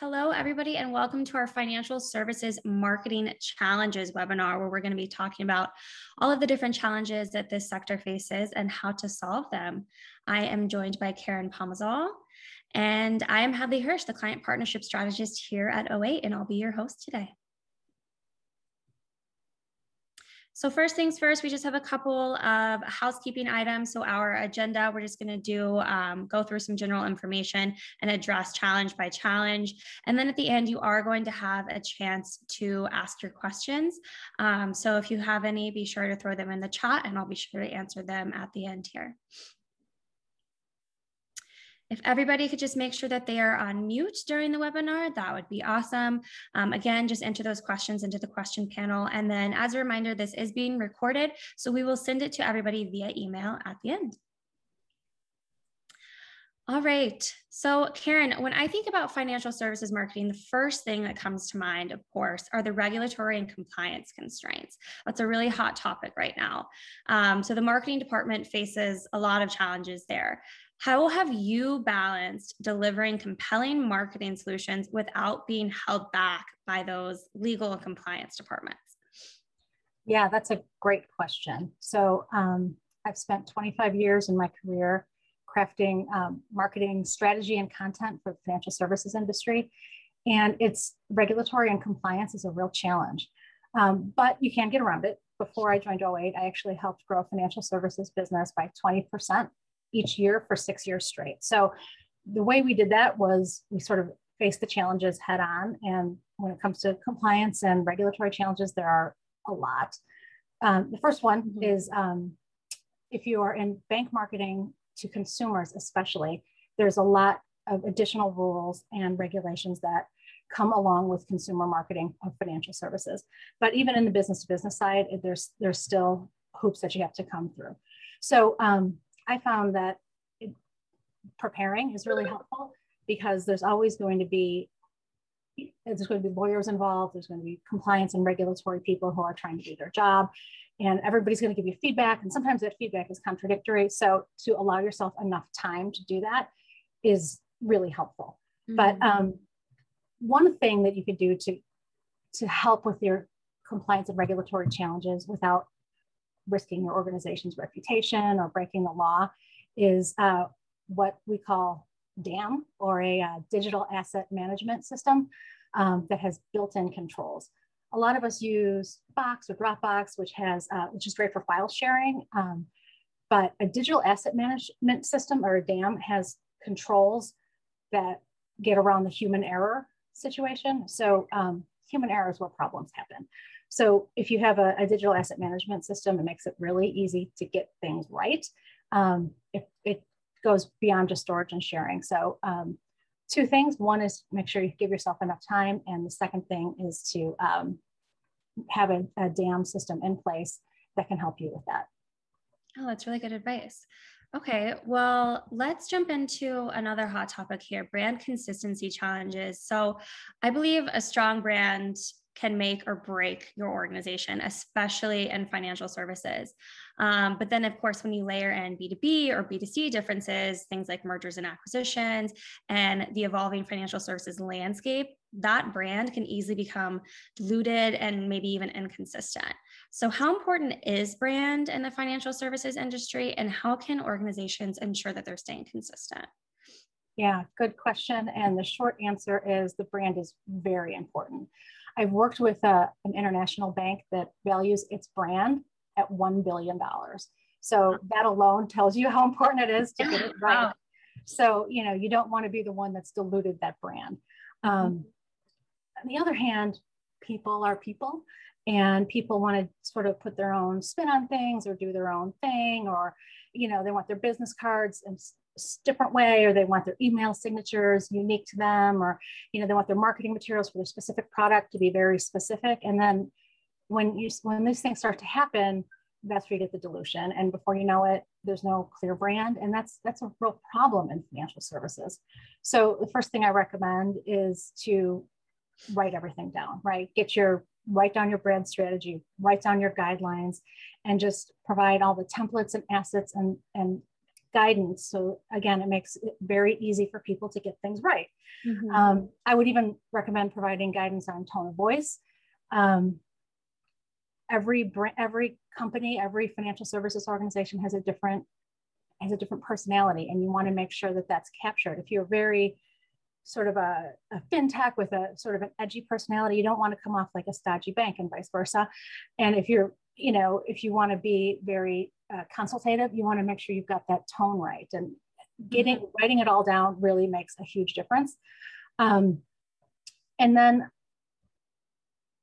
Hello, everybody, and welcome to our Financial Services Marketing Challenges webinar, where we're going to be talking about all of the different challenges that this sector faces and how to solve them. I am joined by Karen Pomazal, and I am Hadley Hirsch, the Client Partnership Strategist here at O8, and I'll be your host today. So first things first, we just have a couple of housekeeping items. So our agenda, we're just going to do um, go through some general information and address challenge by challenge. And then at the end, you are going to have a chance to ask your questions. Um, so if you have any, be sure to throw them in the chat and I'll be sure to answer them at the end here. If everybody could just make sure that they are on mute during the webinar, that would be awesome. Um, again, just enter those questions into the question panel. And then as a reminder, this is being recorded, so we will send it to everybody via email at the end. All right. So, Karen, when I think about financial services marketing, the first thing that comes to mind, of course, are the regulatory and compliance constraints. That's a really hot topic right now. Um, so, the marketing department faces a lot of challenges there. How have you balanced delivering compelling marketing solutions without being held back by those legal and compliance departments? Yeah, that's a great question. So um, I've spent 25 years in my career crafting um, marketing strategy and content for the financial services industry. And it's regulatory and compliance is a real challenge. Um, but you can get around it. Before I joined O8, I actually helped grow a financial services business by 20% each year for six years straight. So the way we did that was we sort of faced the challenges head on. And when it comes to compliance and regulatory challenges, there are a lot. Um, the first one mm-hmm. is um, if you are in bank marketing to consumers, especially, there's a lot of additional rules and regulations that come along with consumer marketing of financial services. But even in the business to business side, there's there's still hoops that you have to come through. So um, I found that it, preparing is really helpful because there's always going to be there's going to be lawyers involved there's going to be compliance and regulatory people who are trying to do their job and everybody's going to give you feedback and sometimes that feedback is contradictory so to allow yourself enough time to do that is really helpful mm-hmm. but um, one thing that you could do to to help with your compliance and regulatory challenges without risking your organization's reputation or breaking the law is uh, what we call DAM or a uh, digital asset management system um, that has built-in controls. A lot of us use Box or Dropbox, which has uh, which is great for file sharing. Um, but a digital asset management system or a DAM has controls that get around the human error situation. So um, human error is where problems happen. So if you have a, a, digital asset management system, it makes it really easy to get things right. Um, it, it, goes beyond just storage and sharing. So um, two things. One is make sure you give yourself enough time. And the second thing is to um, have a, a DAM system in place that can help you with that. Oh, that's really good advice. Okay, well, let's jump into another hot topic here brand consistency challenges. So, I believe a strong brand can make or break your organization, especially in financial services. Um, but then, of course, when you layer in B2B or B2C differences, things like mergers and acquisitions, and the evolving financial services landscape, that brand can easily become diluted and maybe even inconsistent. So, how important is brand in the financial services industry, and how can organizations ensure that they're staying consistent? Yeah, good question. And the short answer is the brand is very important. I've worked with a, uh, an international bank that values its brand at $1 billion. So that alone tells you how important it is to get it right. So, you know, you don't want to be the one that's diluted that brand. Um, on the other hand, people are people and people want to sort of put their own spin on things or do their own thing or, you know, they want their business cards in a different way or they want their email signatures unique to them or you know they want their marketing materials for their specific product to be very specific. And then when you when these things start to happen that's where you get the dilution. And before you know it there's no clear brand and that's that's a real problem in financial services. So the first thing i recommend is to write everything down right get your write down your brand strategy write down your guidelines and just provide all the templates and assets and and guidance. So again, it makes it very easy for people to get things right. Mhm. Um, I would even recommend providing guidance on tone of voice. Um, every br- every company, every financial services organization has a different has a different personality, and you want to make sure that that's captured. If you're very sort of a, a fintech with a sort of an edgy personality, you don't want to come off like a stodgy bank, and vice versa. And if you're you know if you want to be very uh, consultative, you want to make sure you've got that tone right and getting writing it all down really makes a huge difference. Um, and then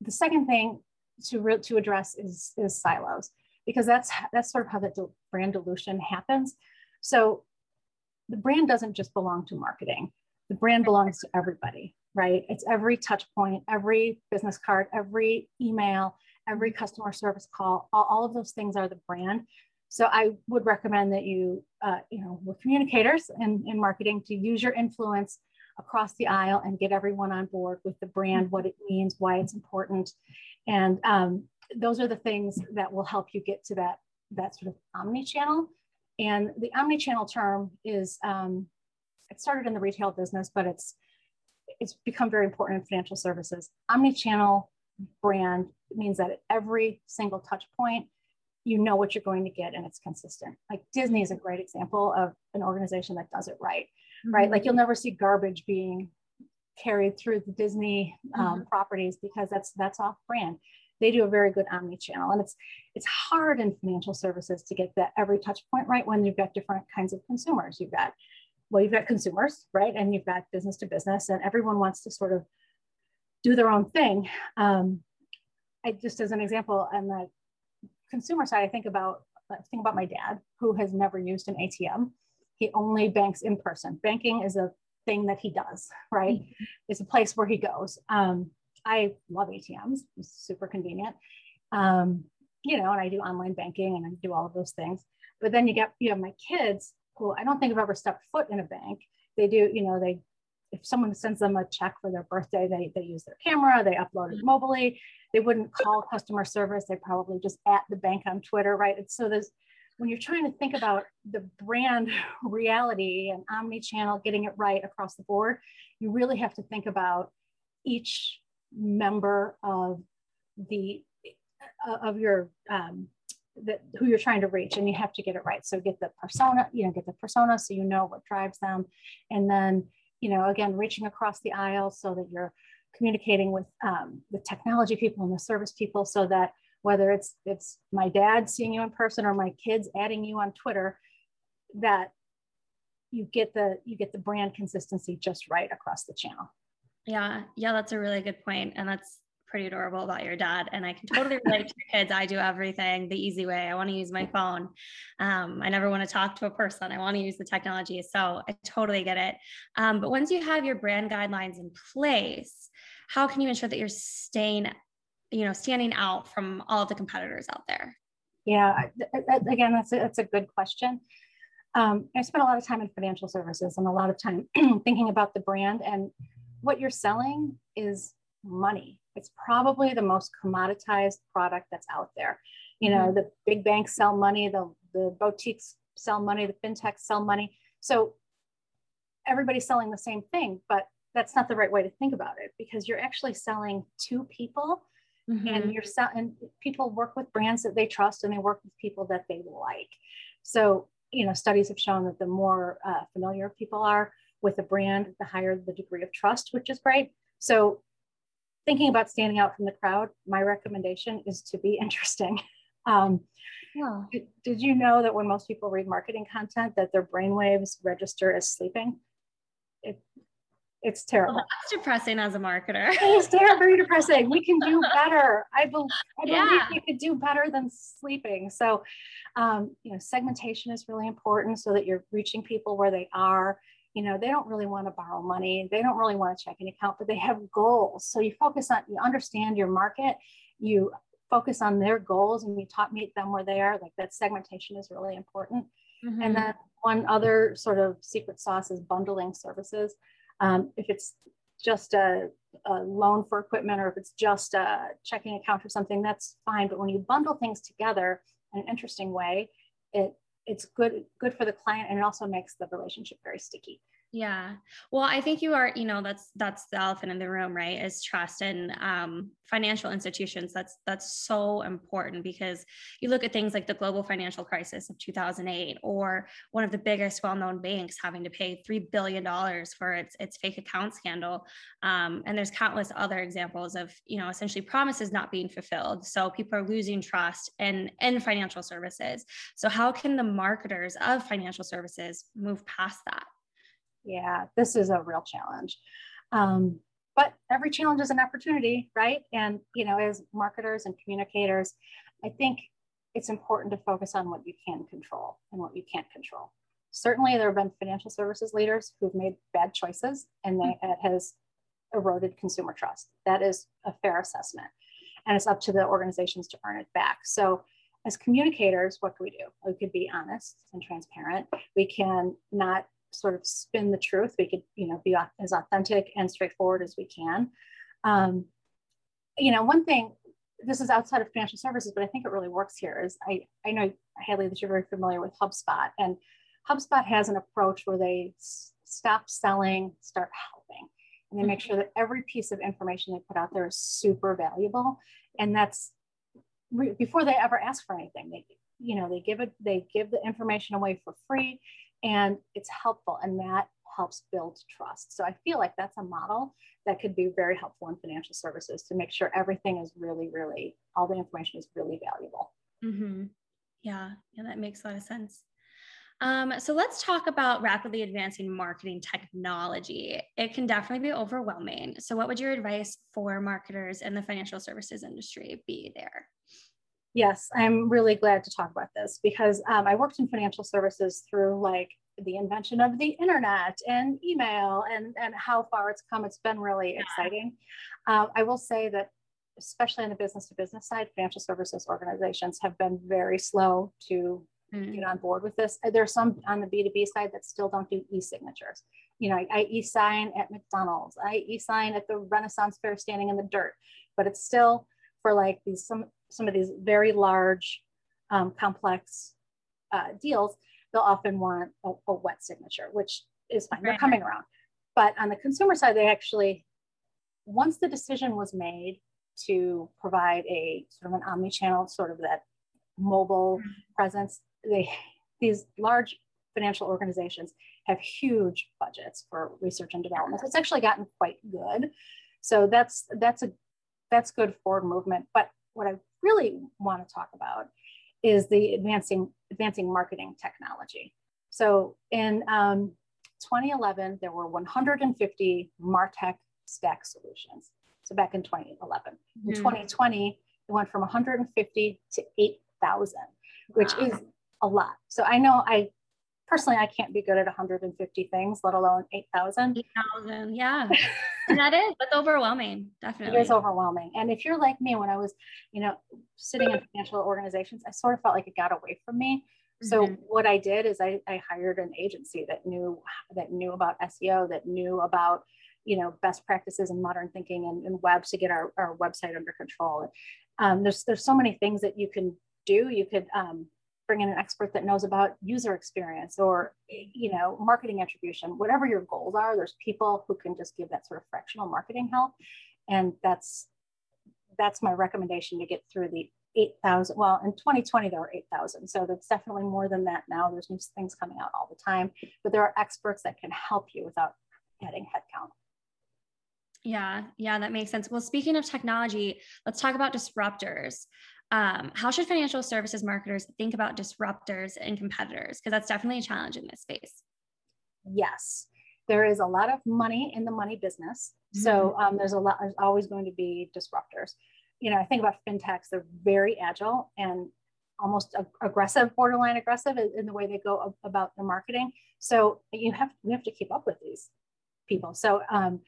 the second thing to re- to address is is silos because that's that's sort of how the di- brand dilution happens. So the brand doesn't just belong to marketing. The brand belongs to everybody, right? It's every touch point, every business card, every email, every customer service call. All, all of those things are the brand. So I would recommend that you, uh, you know, with communicators in, in marketing to use your influence across the aisle and get everyone on board with the brand, what it means, why it's important. And um, those are the things that will help you get to that, that sort of omni-channel. And the omni-channel term is, um, it started in the retail business, but it's, it's become very important in financial services. Omni-channel brand means that at every single touch point, you know what you're going to get and it's consistent. Like Disney is a great example of an organization that does it right, right? Like you'll never see garbage being carried through the Disney um, properties because that's that's off brand. They do a very good omni-channel, and it's it's hard in financial services to get that every touch point right when you've got different kinds of consumers. You've got well, you've got consumers, right, and you've got business to business, and everyone wants to sort of do their own thing. Um, I just as an example, on the consumer side, I think about I think about my dad who has never used an ATM. He only banks in person. Banking is a thing that he does, right? It's a place where he goes. Um, I love ATMs, it's super convenient. Um, you know, and I do online banking and I do all of those things. But then you get, you have my kids I don't think I've ever stepped foot in a bank. They do, you know, they, if someone sends them a check for their birthday, they, they use their camera, they upload it mobily. They wouldn't call customer service. They probably just at the bank on Twitter, right? And so there's, when you're trying to think about the brand reality and omni-channel getting it right across the board, you really have to think about each member of the uh, of your um, that who you're trying to reach, and you have to get it right. So get the persona, you know, get the persona so you know what drives them, and then you know again reaching across the aisle so that you're communicating with um, the technology people and the service people so that whether it's it's my dad seeing you in person or my kids adding you on Twitter, that you get the you get the brand consistency just right across the channel. Yeah, yeah, that's a really good point, and that's pretty adorable about your dad. And I can totally relate to your kids. I do everything the easy way. I want to use my phone. Um, I never want to talk to a person. I want to use the technology. So I totally get it. Um, but once you have your brand guidelines in place, how can you ensure that you're staying, you know, standing out from all of the competitors out there? Yeah, again, that's a, that's a good question. Um, I spent a lot of time in financial services and a lot of time thinking about the brand and what you're selling is money. It's probably the most commoditized product that's out there. You know, mm-hmm. the big banks sell money, the, the boutiques sell money, the fintechs sell money. So everybody's selling the same thing, but that's not the right way to think about it because you're actually selling to people mm-hmm. and you're selling people work with brands that they trust and they work with people that they like. So, you know, studies have shown that the more uh, familiar people are with a brand, the higher the degree of trust, which is great. So thinking about standing out from the crowd, my recommendation is to be interesting. Um, yeah. did, did, you know that when most people read marketing content that their brainwaves register as sleeping? It, it's terrible. Well, that's depressing as a marketer. it's very depressing. We can do better. I, be- I believe yeah. we could do better than sleeping. So, um, you know, segmentation is really important so that you're reaching people where they are you know they don't really want to borrow money they don't really want to check an account but they have goals. So you focus on you understand your market you focus on their goals and you talk meet them where they are like that segmentation is really important. Mm-hmm. and then one other sort of secret sauce is bundling services. Um, if it's just a, a loan for equipment or if it's just a checking account or something that's fine. But when you bundle things together in an interesting way it it's good good for the client and it also makes the relationship very sticky yeah. Well, I think you are, you know, that's that's the elephant in the room, right? Is trust and um, financial institutions. That's that's so important because you look at things like the global financial crisis of 2008, or one of the biggest well-known banks having to pay three billion dollars for its its fake account scandal, um, and there's countless other examples of, you know, essentially promises not being fulfilled. So people are losing trust in in financial services. So how can the marketers of financial services move past that? Yeah, this is a real challenge. Um, but every challenge is an opportunity, right? And, you know, as marketers and communicators, I think it's important to focus on what you can control and what you can't control. Certainly, there have been financial services leaders who've made bad choices and they, it has eroded consumer trust. That is a fair assessment. And it's up to the organizations to earn it back. So, as communicators, what can we do? We could be honest and transparent. We can not sort of spin the truth. We could, you know, be as authentic and straightforward as we can. Um, you know, one thing, this is outside of financial services, but I think it really works here is I, I know, Hadley, that you're very familiar with HubSpot and HubSpot has an approach where they s- stop selling, start helping. And they make sure that every piece of information they put out there is super valuable. And that's re- before they ever ask for anything. They, you know, they give it, they give the information away for free and it's helpful and that helps build trust. So I feel like that's a model that could be very helpful in financial services to make sure everything is really, really, all the information is really valuable. Mm-hmm. Yeah, yeah, that makes a lot of sense. Um, so let's talk about rapidly advancing marketing technology. It can definitely be overwhelming. So, what would your advice for marketers in the financial services industry be there? Yes, I'm really glad to talk about this because um, I worked in financial services through like the invention of the internet and email and, and how far it's come. It's been really exciting. Uh, I will say that, especially on the business to business side, financial services organizations have been very slow to mm. get on board with this. There's some on the B2B side that still don't do e signatures. You know, I, I e sign at McDonald's, I e sign at the Renaissance Fair standing in the dirt, but it's still for like these some some of these very large, um, complex uh, deals, they'll often want a, a, wet signature, which is fine. Right. They're coming around. But on the consumer side, they actually, once the decision was made to provide a sort of an omni-channel, sort of that mobile mm-hmm. presence, they these large financial organizations have huge budgets for research and development. So It's actually gotten quite good. So that's that's a that's good forward movement. But what I really want to talk about is the advancing advancing marketing technology. So in um, 2011, there were 150 Martech stack solutions. So back in 2011. In mm-hmm. 2020, it went from 150 to 8,000, which wow. is a lot. So I know I personally, I can't be good at 150 things, let alone 8,000. 8,000, yeah. and that is, that's overwhelming, definitely. It is overwhelming. And if you're like me, when I was, you know, sitting in financial organizations, I sort of felt like it got away from me. So mm-hmm. what I did is I, I hired an agency that knew that knew about SEO, that knew about you know best practices and modern thinking and, and webs to get our, our website under control. Um, there's there's so many things that you can do. You could um, bring in an expert that knows about user experience or you know marketing attribution whatever your goals are there's people who can just give that sort of fractional marketing help and that's that's my recommendation to get through the 8000 well in 2020 there were 8000 so that's definitely more than that now there's new things coming out all the time but there are experts that can help you without adding headcount yeah, yeah, that makes sense. Well, speaking of technology, let's talk about disruptors. Um, how should financial services marketers think about disruptors and competitors? Because that's definitely a challenge in this space. Yes, there is a lot of money in the money business. Mm-hmm. So um, there's a lot, there's always going to be disruptors. You know, I think about fintechs, they're very agile and almost aggressive, borderline aggressive in, in the way they go about their marketing. So you have, we have to keep up with these people. So um,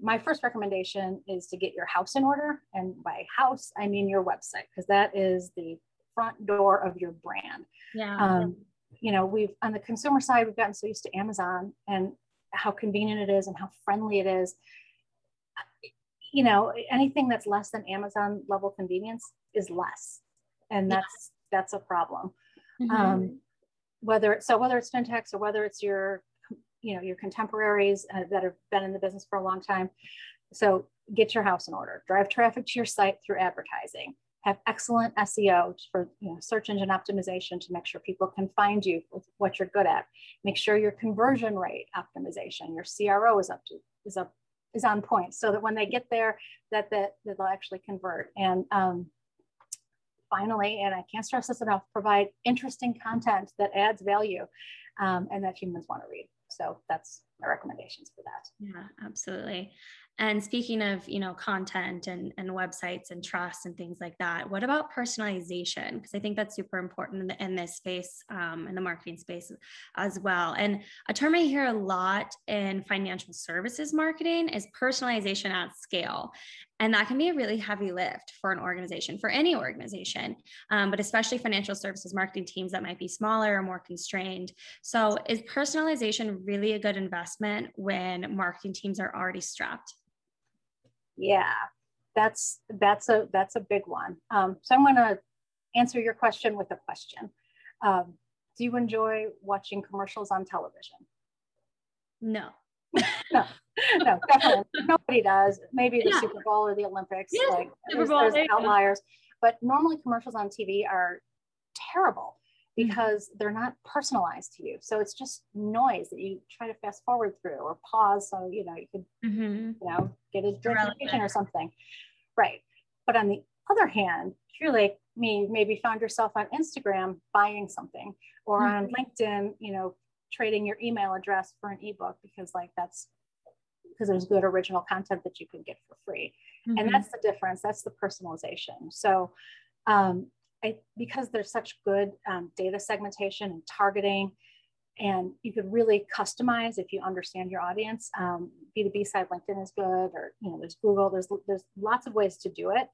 my first recommendation is to get your house in order. And by house, I mean your website, because that is the front door of your brand. Yeah. Um, you know, we've on the consumer side, we've gotten so used to Amazon and how convenient it is and how friendly it is. You know, anything that's less than Amazon level convenience is less. And that's yeah. that's a problem. Mm-hmm. Um, whether so whether it's fintechs or whether it's your you know your contemporaries uh, that have been in the business for a long time. So get your house in order. Drive traffic to your site through advertising. Have excellent seo for you know, search engine optimization to make sure people can find you with what you're good at. Make sure your conversion rate optimization your cro is up to is up is on point so that when they get there that that, that they'll actually convert. And um, finally and i can't stress this enough provide interesting content that adds value um, and that humans want to read so that's my recommendations for that. Yeah, absolutely. And speaking of, you know, content and, and websites and trust and things like that, what about personalization? Because I think that's super important in, the, in this space, um, in the marketing space as well. And a term I hear a lot in financial services marketing is personalization at scale. And that can be a really heavy lift for an organization, for any organization, um, but especially financial services marketing teams that might be smaller or more constrained. So, is personalization really a good investment when marketing teams are already strapped? Yeah, that's that's a that's a big one. Um, so I'm going to answer your question with a question. Um, do you enjoy watching commercials on television? No. no, no, definitely nobody does. Maybe the yeah. Super Bowl or the Olympics. Yeah, like there's, there's outliers, but normally commercials on TV are terrible. Because they're not personalized to you. So it's just noise that you try to fast forward through or pause so you know you could mm-hmm. you know get a drink or something. Right. But on the other hand, if you're like me, maybe found yourself on Instagram buying something or mm-hmm. on LinkedIn, you know, trading your email address for an ebook because like that's because there's good original content that you can get for free. Mm-hmm. And that's the difference. That's the personalization. So um, I, because there's such good um, data segmentation and targeting, and you could really customize if you understand your audience. Um, B2B side, LinkedIn is good, or you know, there's Google. There's there's lots of ways to do it.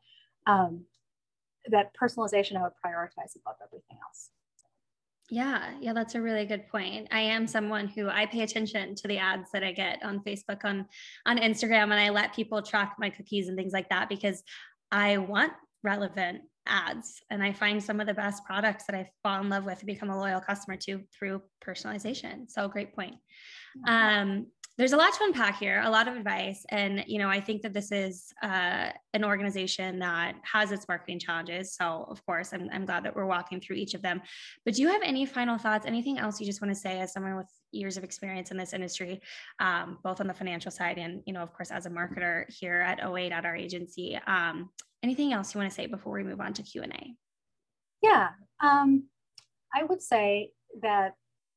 Um, that personalization I would prioritize above everything else. Yeah, yeah, that's a really good point. I am someone who I pay attention to the ads that I get on Facebook, on on Instagram, and I let people track my cookies and things like that because I want relevant ads and I find some of the best products that I fall in love with and become a loyal customer to through personalization. So great point. Um, there's a lot to unpack here, a lot of advice. And, you know, I think that this is uh, an organization that has its marketing challenges. So, of course, I'm, I'm glad that we're walking through each of them. But do you have any final thoughts, anything else you just want to say as someone with years of experience in this industry, um, both on the financial side and, you know, of course, as a marketer here at O8 at our agency? Um, anything else you want to say before we move on to Q&A? Yeah, um, I would say that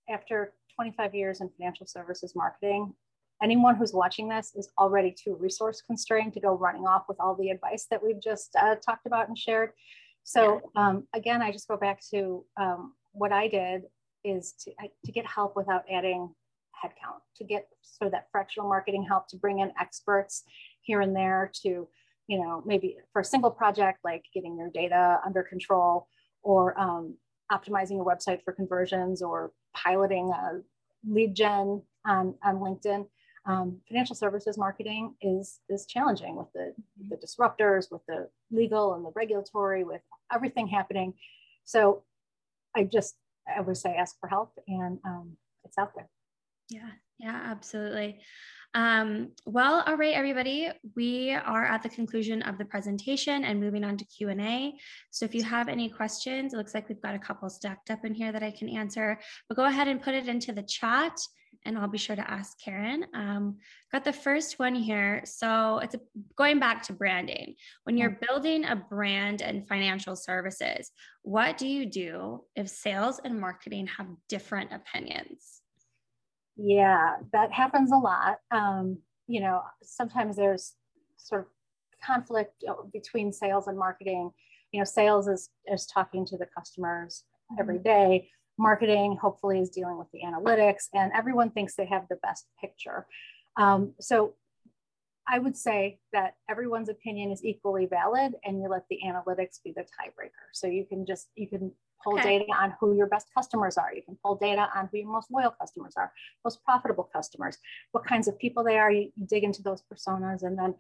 after 25 years in financial services marketing, anyone who's watching this is already too resource constrained to go running off with all the advice that we've just uh, talked about and shared. So um, again, I just go back to um, what I did is to, to get help without adding headcount, to get sort of that fractional marketing help, to bring in experts here and there to, you know, maybe for a single project, like getting your data under control or um, optimizing your website for conversions or piloting a lead gen on, on LinkedIn um, financial services marketing is is challenging with the, the disruptors, with the legal and the regulatory, with everything happening. So I just I would say ask for help, and um, it's out there. Yeah, yeah, absolutely. Um, well, all right, everybody, we are at the conclusion of the presentation and moving on to Q&A. So if you have any questions, it looks like we've got a couple stacked up in here that I can answer, but go ahead and put it into the chat and I'll be sure to ask Karen. Um, got the first one here. So it's a, going back to branding. When you're building a brand and financial services, what do you do if sales and marketing have different opinions? Yeah, that happens a lot. Um, you know, sometimes there's sort of conflict uh, between sales and marketing. You know, sales is, is talking to the customers every mm-hmm. day marketing hopefully is dealing with the analytics and everyone thinks they have the best picture um, so i would say that everyone's opinion is equally valid and you let the analytics be the tiebreaker so you can just you can pull okay. data on who your best customers are you can pull data on who your most loyal customers are most profitable customers what kinds of people they are you, you dig into those personas and then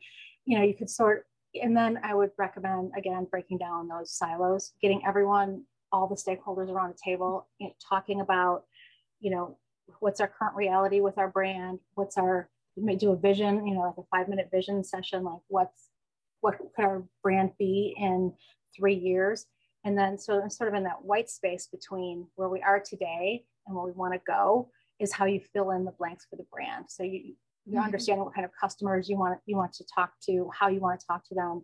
you know you could sort and then i would recommend again breaking down those silos getting everyone all the stakeholders around the table, you know, talking about, you know, what's our current reality with our brand, what's our, we may do a vision, you know, like a five minute vision session, like what's, what could our brand be in three years? And then so sort of in that white space between where we are today and where we want to go is how you fill in the blanks for the brand. So you, you mm-hmm. understand what kind of customers you want you want to talk to, how you want to talk to them.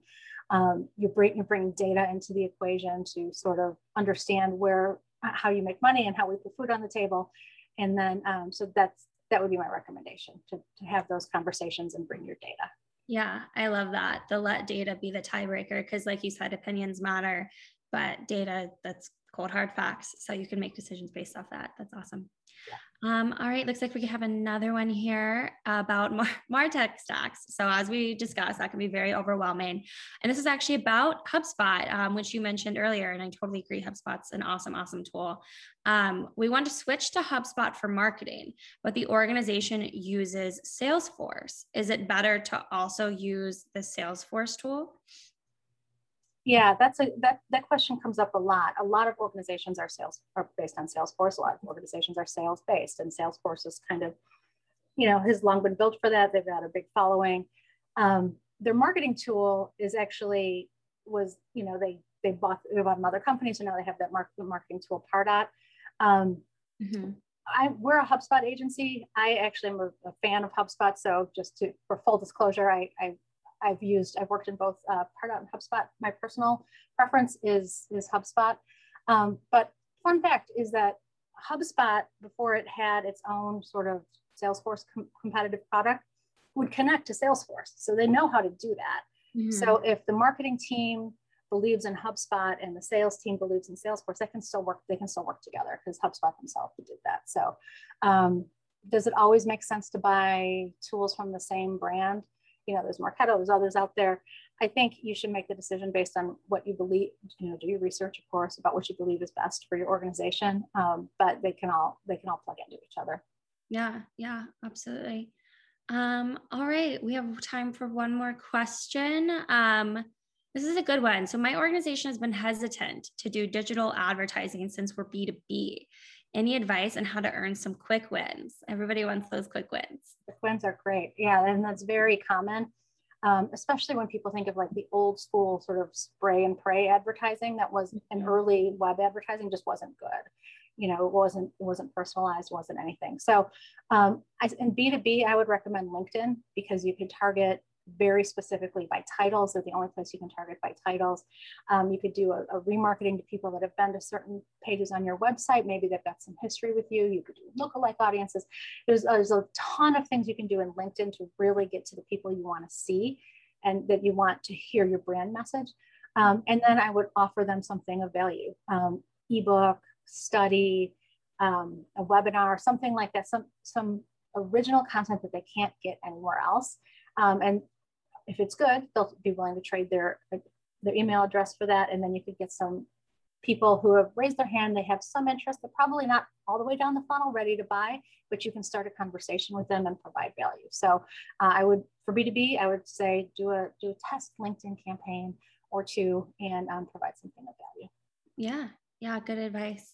Um, you bring you bring data into the equation to sort of understand where how you make money and how we put food on the table, and then um, so that's that would be my recommendation to, to have those conversations and bring your data. Yeah, I love that. The let data be the tiebreaker because, like you said, opinions matter, but data that's cold hard facts. So you can make decisions based off that. That's awesome. Um, all right, looks like we have another one here about Mar- Martech stacks. So as we discussed, that can be very overwhelming. And this is actually about HubSpot, um, which you mentioned earlier. And I totally agree, HubSpot's an awesome, awesome tool. Um, we want to switch to HubSpot for marketing, but the organization uses Salesforce. Is it better to also use the Salesforce tool? Yeah, that's a that that question comes up a lot. A lot of organizations are sales are based on Salesforce. A lot of organizations are sales based, and Salesforce is kind of, you know, has long been built for that. They've got a big following. Um, their marketing tool is actually was you know they they bought they bought another company, so now they have that market, marketing tool Pardot. Um, mm-hmm. I, we're a HubSpot agency. I actually am a, a, fan of HubSpot. So just to, for full disclosure, I, I I've used, I've worked in both uh, Pardot and HubSpot. My personal preference is, is HubSpot. Um, but fun fact is that HubSpot, before it had its own sort of Salesforce com competitive product, would connect to Salesforce. So they know how to do that. Mm -hmm. So if the marketing team believes in HubSpot and the sales team believes in Salesforce, they can still work, they can still work together because HubSpot themselves did that. So um, does it always make sense to buy tools from the same brand? You know, there's Marketo, there's others out there. I think you should make the decision based on what you believe, you know, do your research, of course, about what you believe is best for your organization. Um, but they can all, they can all plug into each other. Yeah, yeah, absolutely. Um, all right, we have time for one more question. Um, this is a good one. So my organization has been hesitant to do digital advertising since we're B2B any advice on how to earn some quick wins? Everybody wants those quick wins. Quick wins are great. Yeah, and that's very common, um, especially when people think of like the old school sort of spray and pray advertising that was an early web advertising just wasn't good. You know, it wasn't it wasn't personalized, wasn't anything. So, um, I, in B two B, I would recommend LinkedIn because you can target very specifically by titles. They're the only place you can target by titles. Um, you could do a, a, remarketing to people that have been to certain pages on your website. Maybe they've got some history with you. You could do lookalike audiences. There's, there's a ton of things you can do in LinkedIn to really get to the people you want to see and that you want to hear your brand message. Um, and then I would offer them something of value, um, ebook, study, um, a webinar, something like that, some, some original content that they can't get anywhere else. Um, and if it's good, they'll be willing to trade their, their email address for that. And then you could get some people who have raised their hand, they have some interest, but probably not all the way down the funnel ready to buy, but you can start a conversation with them and provide value. So uh, I would, for B2B, I would say do a, do a test LinkedIn campaign or two and um, provide something of value. Yeah, yeah, good advice.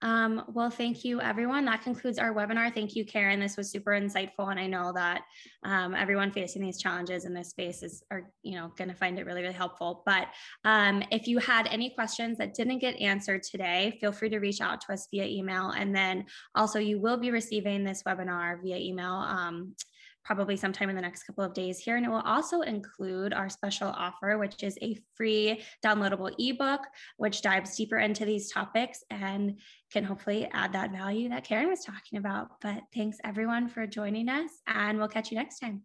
Um, well, thank you, everyone. That concludes our webinar. Thank you, Karen. This was super insightful, and I know that um, everyone facing these challenges in this space is are you know going to find it really really helpful. But um, if you had any questions that didn't get answered today, feel free to reach out to us via email, and then also you will be receiving this webinar via email um, probably sometime in the next couple of days here. And it will also include our special offer, which is a free downloadable ebook, which dives deeper into these topics and can hopefully add that value that Karen was talking about. But thanks everyone for joining us, and we'll catch you next time.